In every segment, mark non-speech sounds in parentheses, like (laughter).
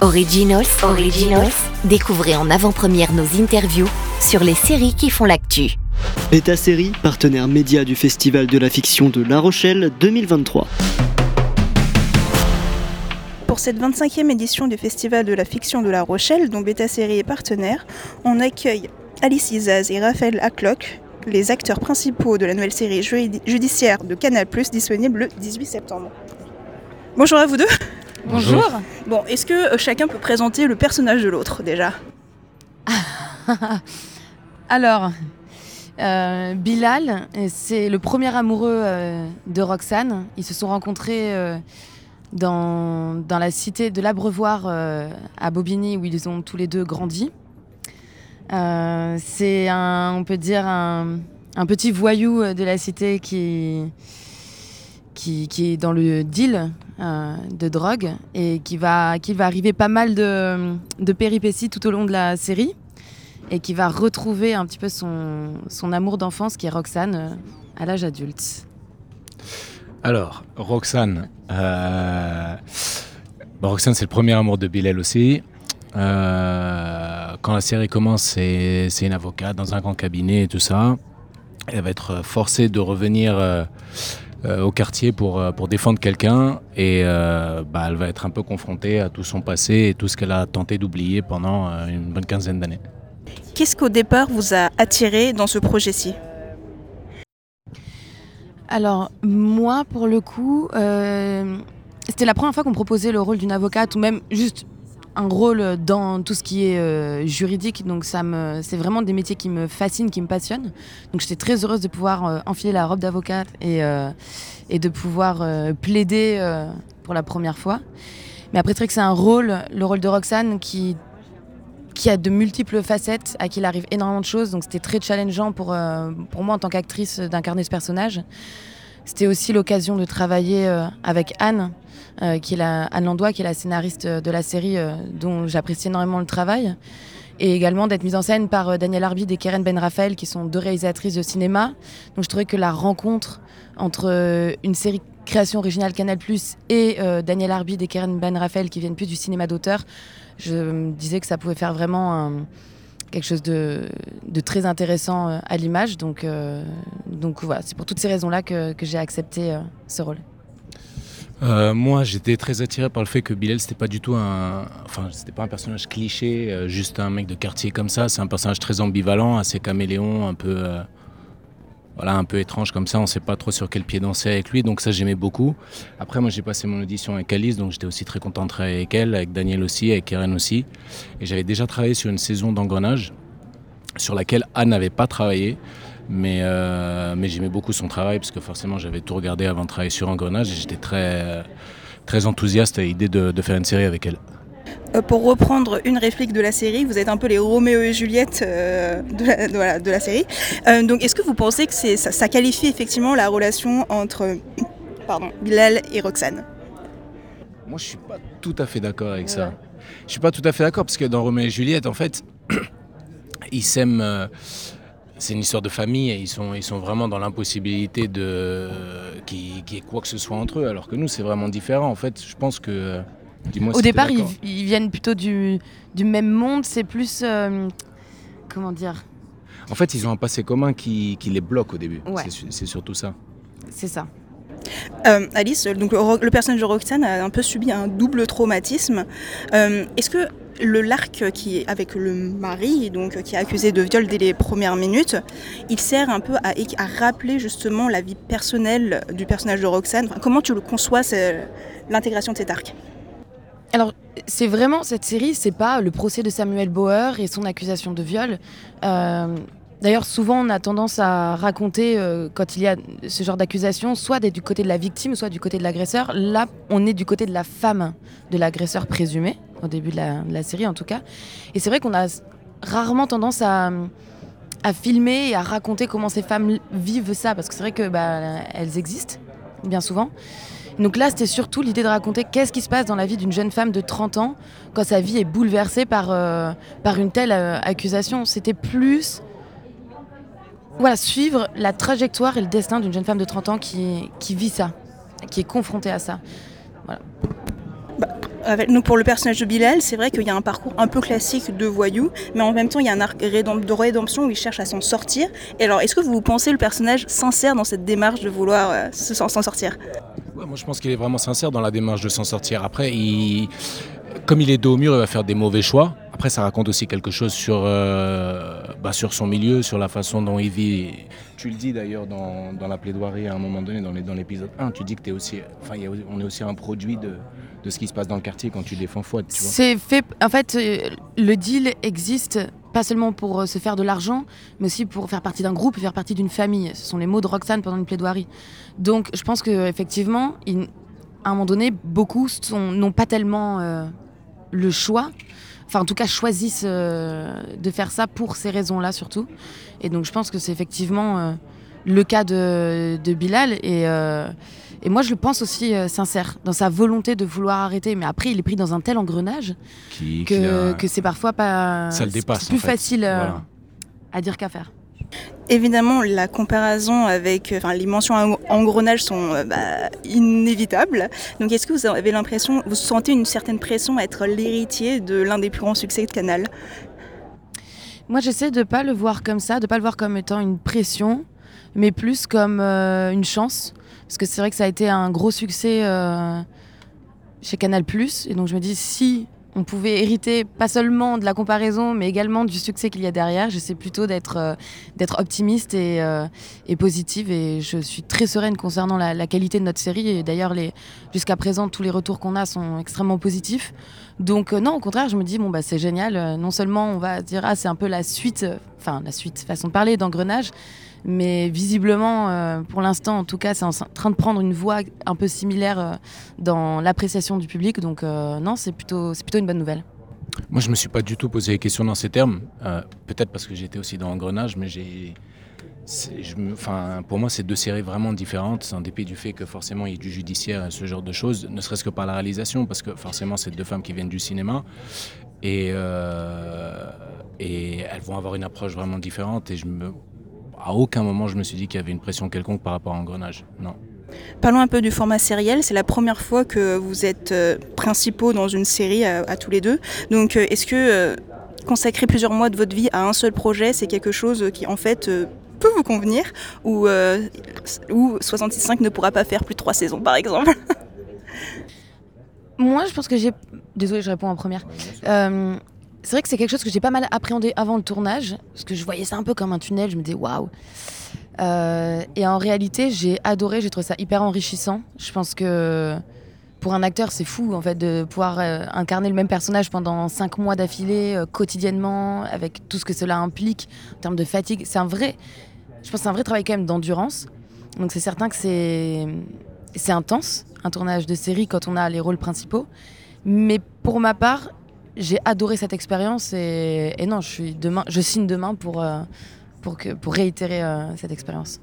Originals, Originals, découvrez en avant-première nos interviews sur les séries qui font l'actu. Beta Série, partenaire média du Festival de la fiction de La Rochelle 2023. Pour cette 25e édition du Festival de la fiction de La Rochelle, dont Beta Série est partenaire, on accueille Alice Izaz et Raphaël Hacklock, les acteurs principaux de la nouvelle série judiciaire de Canal+, disponible le 18 septembre. Bonjour à vous deux Bonjour. Bon, est-ce que euh, chacun peut présenter le personnage de l'autre déjà? (laughs) Alors, euh, Bilal, c'est le premier amoureux euh, de Roxane. Ils se sont rencontrés dans, dans, la cité de l'Abreuvoir à Bobigny où ils ont tous les deux grandi. c'est un, on peut dire, un, un, petit voyou de la cité qui, qui, qui est dans le deal euh, de drogue et qui va, qui va arriver pas mal de, péripéties tout au long de la série et qui va retrouver un petit peu son, son amour d'enfance qui est Roxane euh, à l'âge adulte. Alors, Roxane, euh, Roxane c'est le premier amour de Bilal aussi. quand la série commence, c'est une avocate dans un grand cabinet et tout ça. Elle va être forcée de revenir euh, au quartier pour, euh, pour défendre quelqu'un et euh, bah, elle va être un peu confrontée à tout son passé et tout ce qu'elle a tenté d'oublier pendant une bonne quinzaine d'années. Qu'est-ce qu'au départ vous a attiré dans ce projet-ci? Alors moi pour le coup, c'était la première fois qu'on me proposait le rôle d'une avocate ou même juste un rôle dans tout ce qui est euh, juridique. Donc ça me, c'est vraiment des métiers qui me fascinent, qui me passionnent. Donc j'étais très heureuse de pouvoir euh, enfiler la robe d'avocate et, euh, de pouvoir plaider pour la première fois. Mais après, c'est vrai que c'est un rôle, le rôle de Roxane, qui qui a de multiples facettes, à qui il arrive énormément de choses. Donc c'était très challengeant pour, pour moi en tant qu'actrice d'incarner ce personnage. C'était aussi l'occasion de travailler avec Anne, euh, qui est la, Anne Landois, qui est la scénariste de la série, euh, dont j'apprécie énormément le travail. Et également d'être mise en scène par euh, Daniel Arbid et Keren Ben Raphaël, qui sont deux réalisatrices de cinéma. Donc je trouvais que la rencontre entre une série création originale Canal et Daniel Arbid et Keren Ben Raphaël, qui viennent plus du cinéma d'auteur, je me disais que ça pouvait faire vraiment quelque chose de, très intéressant à l'image. Donc voilà, c'est pour toutes ces raisons-là que j'ai accepté ce rôle. Euh, moi, j'étais très attiré par le fait que Bilal, c'était pas du tout un, enfin, c'était pas un personnage cliché, euh, juste un mec de quartier comme ça. C'est un personnage très ambivalent, assez caméléon, un peu, euh, voilà, un peu étrange comme ça. On sait pas trop sur quel pied danser avec lui, donc ça j'aimais beaucoup. Après, moi, j'ai passé mon audition avec Alice, donc j'étais aussi très content de travailler avec elle, avec Daniel aussi, avec Karen aussi. Et j'avais déjà travaillé sur une saison d'engrenage sur laquelle Anne n'avait pas travaillé. Mais, euh, mais j'aimais beaucoup son travail parce que forcément j'avais tout regardé avant de travailler sur Engrenage et j'étais très, très enthousiaste à l'idée de, de, faire une série avec elle. Euh, pour reprendre une réplique de la série, vous êtes un peu les Roméo et Juliette euh, de, la, de, la, de, la, série. donc est-ce que vous pensez que ça, ça, qualifie effectivement la relation entre pardon, Bilal et Roxane? Moi je suis pas tout à fait d'accord avec ça. Je suis pas tout à fait d'accord parce que dans Roméo et Juliette en fait (clears throat) ils s'aiment c'est une histoire de famille et ils sont, ils sont vraiment dans l'impossibilité de qu'il y ait quoi que ce soit entre eux, alors que nous, c'est vraiment différent. En fait, je pense que. Au départ, ils, ils, viennent plutôt du, du même monde, c'est plus. Euh, comment dire? En fait, ils ont un passé commun qui, qui les bloque au début. C'est surtout ça. C'est ça. Euh, Alice, donc le, personnage de Roxane a un peu subi un double traumatisme. Euh, est-ce que le l'arc qui avec le mari, donc qui est accusé de viol dès les premières minutes, il sert un peu à, à rappeler justement la vie personnelle du personnage de Roxane. comment tu le conçois l'intégration de cet arc? Alors, c'est vraiment cette série, c'est pas le procès de Samuel Bauer et son accusation de viol. Euh, D'ailleurs, souvent, on a tendance à raconter, euh, quand il y a ce genre d'accusation, soit du côté de la victime, soit du côté de l'agresseur. Là, on est du côté de la femme de l'agresseur présumé, au début de la, série en tout cas. Et c'est vrai qu'on a rarement tendance à, filmer et à raconter comment ces femmes vivent ça, parce que c'est vrai que bah, elles existent, bien souvent. Donc là, c'était surtout l'idée de raconter qu'est-ce qui se passe dans la vie d'une jeune femme de 30 ans quand sa vie est bouleversée par, euh, par une telle euh, accusation. C'était plus voilà, suivre la trajectoire et le destin d'une jeune femme de 30 ans qui, qui vit ça, qui est confrontée à ça. Voilà. Bah, avec, nous, pour le personnage de Bilal, c'est vrai qu'il y a un parcours un peu classique de voyou, mais en même temps, il y a un arc de rédemption où il cherche à s'en sortir. Et alors, est-ce que vous pensez le personnage sincère dans cette démarche de vouloir euh, s'en sortir? Moi, je pense qu'il est vraiment sincère dans la démarche de s'en sortir. Après, il... comme il est dos au mur, il va faire des mauvais choix. Après, ça raconte aussi quelque chose sur, euh, bah, sur son milieu, sur la façon dont il vit. Tu le dis d'ailleurs dans, dans, la plaidoirie à un moment donné, dans l'épisode 1, tu dis que es aussi, enfin, on est aussi un produit de, de ce qui se passe dans le quartier quand tu défends Fouad. C'est fait. En fait, euh, le deal existe pas seulement pour euh, se faire de l'argent, mais aussi pour faire partie d'un groupe et faire partie d'une famille. Ce sont les mots de Roxane pendant une plaidoirie. Donc, je pense qu'effectivement, à un moment donné, beaucoup n'ont pas tellement euh, le choix. Enfin, en tout cas, choisissent de faire ça pour ces raisons-là, surtout. Et donc, je pense que c'est effectivement le cas de, de Bilal. Et. Et moi, je le pense aussi euh, sincère dans sa volonté de vouloir arrêter. Mais après, il est pris dans un tel engrenage que, que c'est parfois pas. Ça le dépasse. plus facile euh, à dire qu'à faire. Évidemment, la comparaison avec enfin, les mentions engrenage sont euh, bah, inévitables. Donc, est-ce que vous avez l'impression, vous sentez une certaine pression à être l'héritier de l'un des plus grands succès de Canal? Moi, j'essaie de ne pas le voir comme ça, de ne pas le voir comme étant une pression, mais plus comme une chance. Parce que c'est vrai que ça a été un gros succès euh, chez Canal+. Et donc je me dis, si on pouvait hériter pas seulement de la comparaison, mais également du succès qu'il y a derrière, j'essaie plutôt d'être euh, d'être optimiste et, euh, et, positive. Et je suis très sereine concernant la, qualité de notre série. Et d'ailleurs, jusqu'à présent, tous les retours qu'on a sont extrêmement positifs. Donc non, au contraire, je me dis, bon, bah, c'est génial. Non seulement on va dire, ah, c'est un peu la suite, enfin la suite, façon de parler, d'engrenage, mais visiblement, euh, pour l'instant, en tout cas, c'est en train de prendre une voie un peu similaire euh, dans l'appréciation du public. Donc non, c'est plutôt, plutôt une bonne nouvelle. Moi, je me suis pas du tout posé les questions dans ces termes. Euh, peut-être parce que j'étais aussi dans Engrenage, mais j'ai, enfin, pour moi, c'est deux séries vraiment différentes, en dépit du fait que forcément il y ait du judiciaire et ce genre de choses, ne serait-ce que par la réalisation, parce que forcément, c'est deux femmes qui viennent du cinéma. Et, et elles vont avoir une approche vraiment différente. Et je me, à aucun moment je me suis dit qu'il y avait une pression quelconque par rapport à Engrenage. Non. Parlons un peu du format sériel. C'est la première fois que vous êtes euh, principaux dans une série à, tous les deux. Donc, euh, est-ce que euh, consacrer plusieurs mois de votre vie à un seul projet, c'est quelque chose qui, en fait, peut vous convenir ou, ou 66.5 ne pourra pas faire plus de trois saisons, par exemple? Moi, je pense que j'ai. Désolée, je réponds en première. C'est vrai que c'est quelque chose que j'ai pas mal appréhendé avant le tournage, parce que je voyais ça un peu comme un tunnel, je me disais waouh. Euh, et en réalité, j'ai adoré, j'ai trouvé ça hyper enrichissant. Je pense que pour un acteur, c'est fou en fait de pouvoir euh, incarner le même personnage pendant cinq mois d'affilée, euh, quotidiennement, avec tout ce que cela implique en termes de fatigue. C'est un vrai, je pense, c'est un vrai travail quand même d'endurance. Donc c'est certain que c'est c'est intense un tournage de série quand on a les rôles principaux. Mais pour ma part, j'ai adoré cette expérience et, non, je, suis demain, je signe demain pour, euh, pour, que, pour réitérer euh, cette expérience.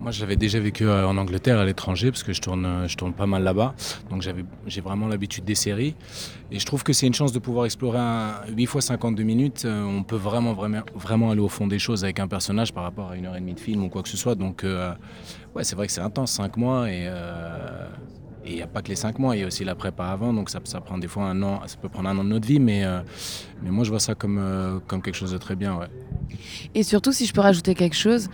Moi, j'avais déjà vécu euh, en Angleterre, à l'étranger, parce que je tourne, je tourne pas mal là-bas. Donc, j'ai vraiment l'habitude des séries. Et je trouve que c'est une chance de pouvoir explorer un 8 fois 52 minutes. On peut vraiment, vraiment, vraiment aller au fond des choses avec un personnage par rapport à une heure et demie de film ou quoi que ce soit. Donc, ouais, c'est vrai que c'est intense, 5 mois. Et et il n'y a pas que les cinq mois, il y a aussi la prépa avant, donc ça, ça, prend des fois un an, ça peut prendre un an de notre vie, mais, euh, mais moi je vois ça comme, euh, comme quelque chose de très bien. Ouais. Et surtout, si je peux rajouter quelque chose,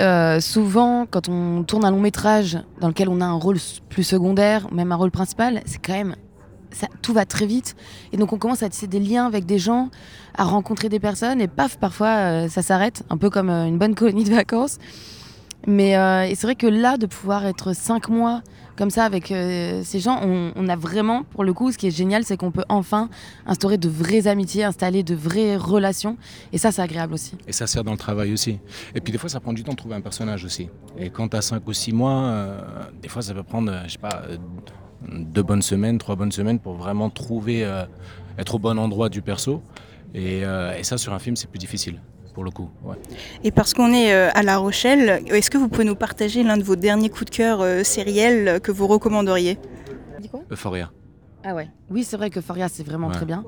euh, souvent quand on tourne un long métrage dans lequel on a un rôle plus secondaire, même un rôle principal, c'est quand même ça, tout va très vite. Et donc on commence à tisser des liens avec des gens, à rencontrer des personnes, et paf, parfois ça s'arrête, un peu comme une bonne colonie de vacances. Mais c'est vrai que là, de pouvoir être cinq mois comme ça avec euh, ces gens, on, a vraiment, pour le coup, ce qui est génial, c'est qu'on peut enfin instaurer de vraies amitiés, installer de vraies relations. Et ça, c'est agréable aussi. Et ça sert dans le travail aussi. Et puis des fois, ça prend du temps de trouver un personnage aussi. Et quand tu as 5 ou 6 mois, euh, des fois, ça peut prendre, je sais pas, euh, deux bonnes semaines, trois bonnes semaines pour vraiment trouver, être au bon endroit du perso. et ça, sur un film, c'est plus difficile pour le coup. Et parce qu'on est euh, à La Rochelle, est-ce que vous pouvez nous partager l'un de vos derniers coups de cœur euh, sériels que vous recommanderiez? Euphoria. Ah ouais. Oui, c'est vrai que Euphoria, c'est vraiment très bien.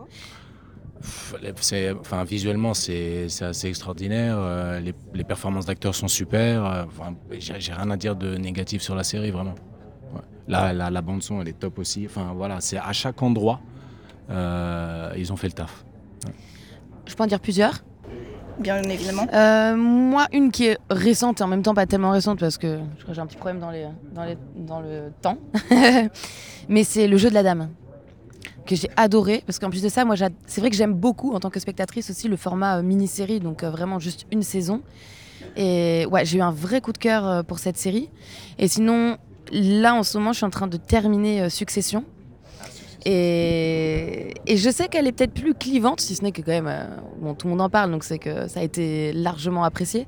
Enfin, visuellement, c'est assez extraordinaire. Euh, les, performances d'acteurs sont super. J'ai rien à dire de négatif sur la série, vraiment. La, la, bande son, elle est top aussi. Enfin, voilà, c'est à chaque endroit ils ont fait le taf. Je peux en dire plusieurs? Bien évidemment euh, Moi, une qui est récente et en même temps pas tellement récente parce que j'ai un petit problème dans, le temps. (laughs) Mais c'est le jeu de la dame que j'ai adoré parce qu'en plus de ça, moi, c'est vrai que j'aime beaucoup en tant que spectatrice aussi le format euh, mini-série, donc euh, vraiment juste une saison. Et ouais, j'ai eu un vrai coup de cœur pour cette série. Et sinon, là en ce moment, je suis en train de terminer Succession et, je sais qu'elle est peut-être plus clivante, si ce n'est que quand même, euh, bon, tout le monde en parle, donc c'est que ça a été largement apprécié.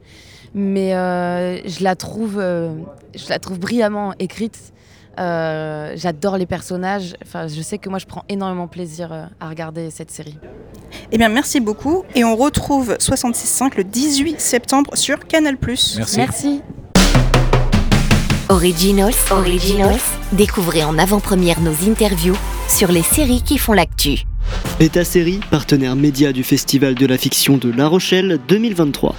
Mais euh, je la trouve, euh, je la trouve brillamment écrite. J'adore les personnages. Enfin, je sais que moi, je prends énormément plaisir à regarder cette série. Eh bien, merci beaucoup. Et on retrouve 66.5 le 18 septembre sur Canal+. Merci. merci. Originals, Originals, découvrez en avant-première nos interviews sur les séries qui font l'actu. Beta Série, partenaire média du Festival de la fiction de La Rochelle 2023.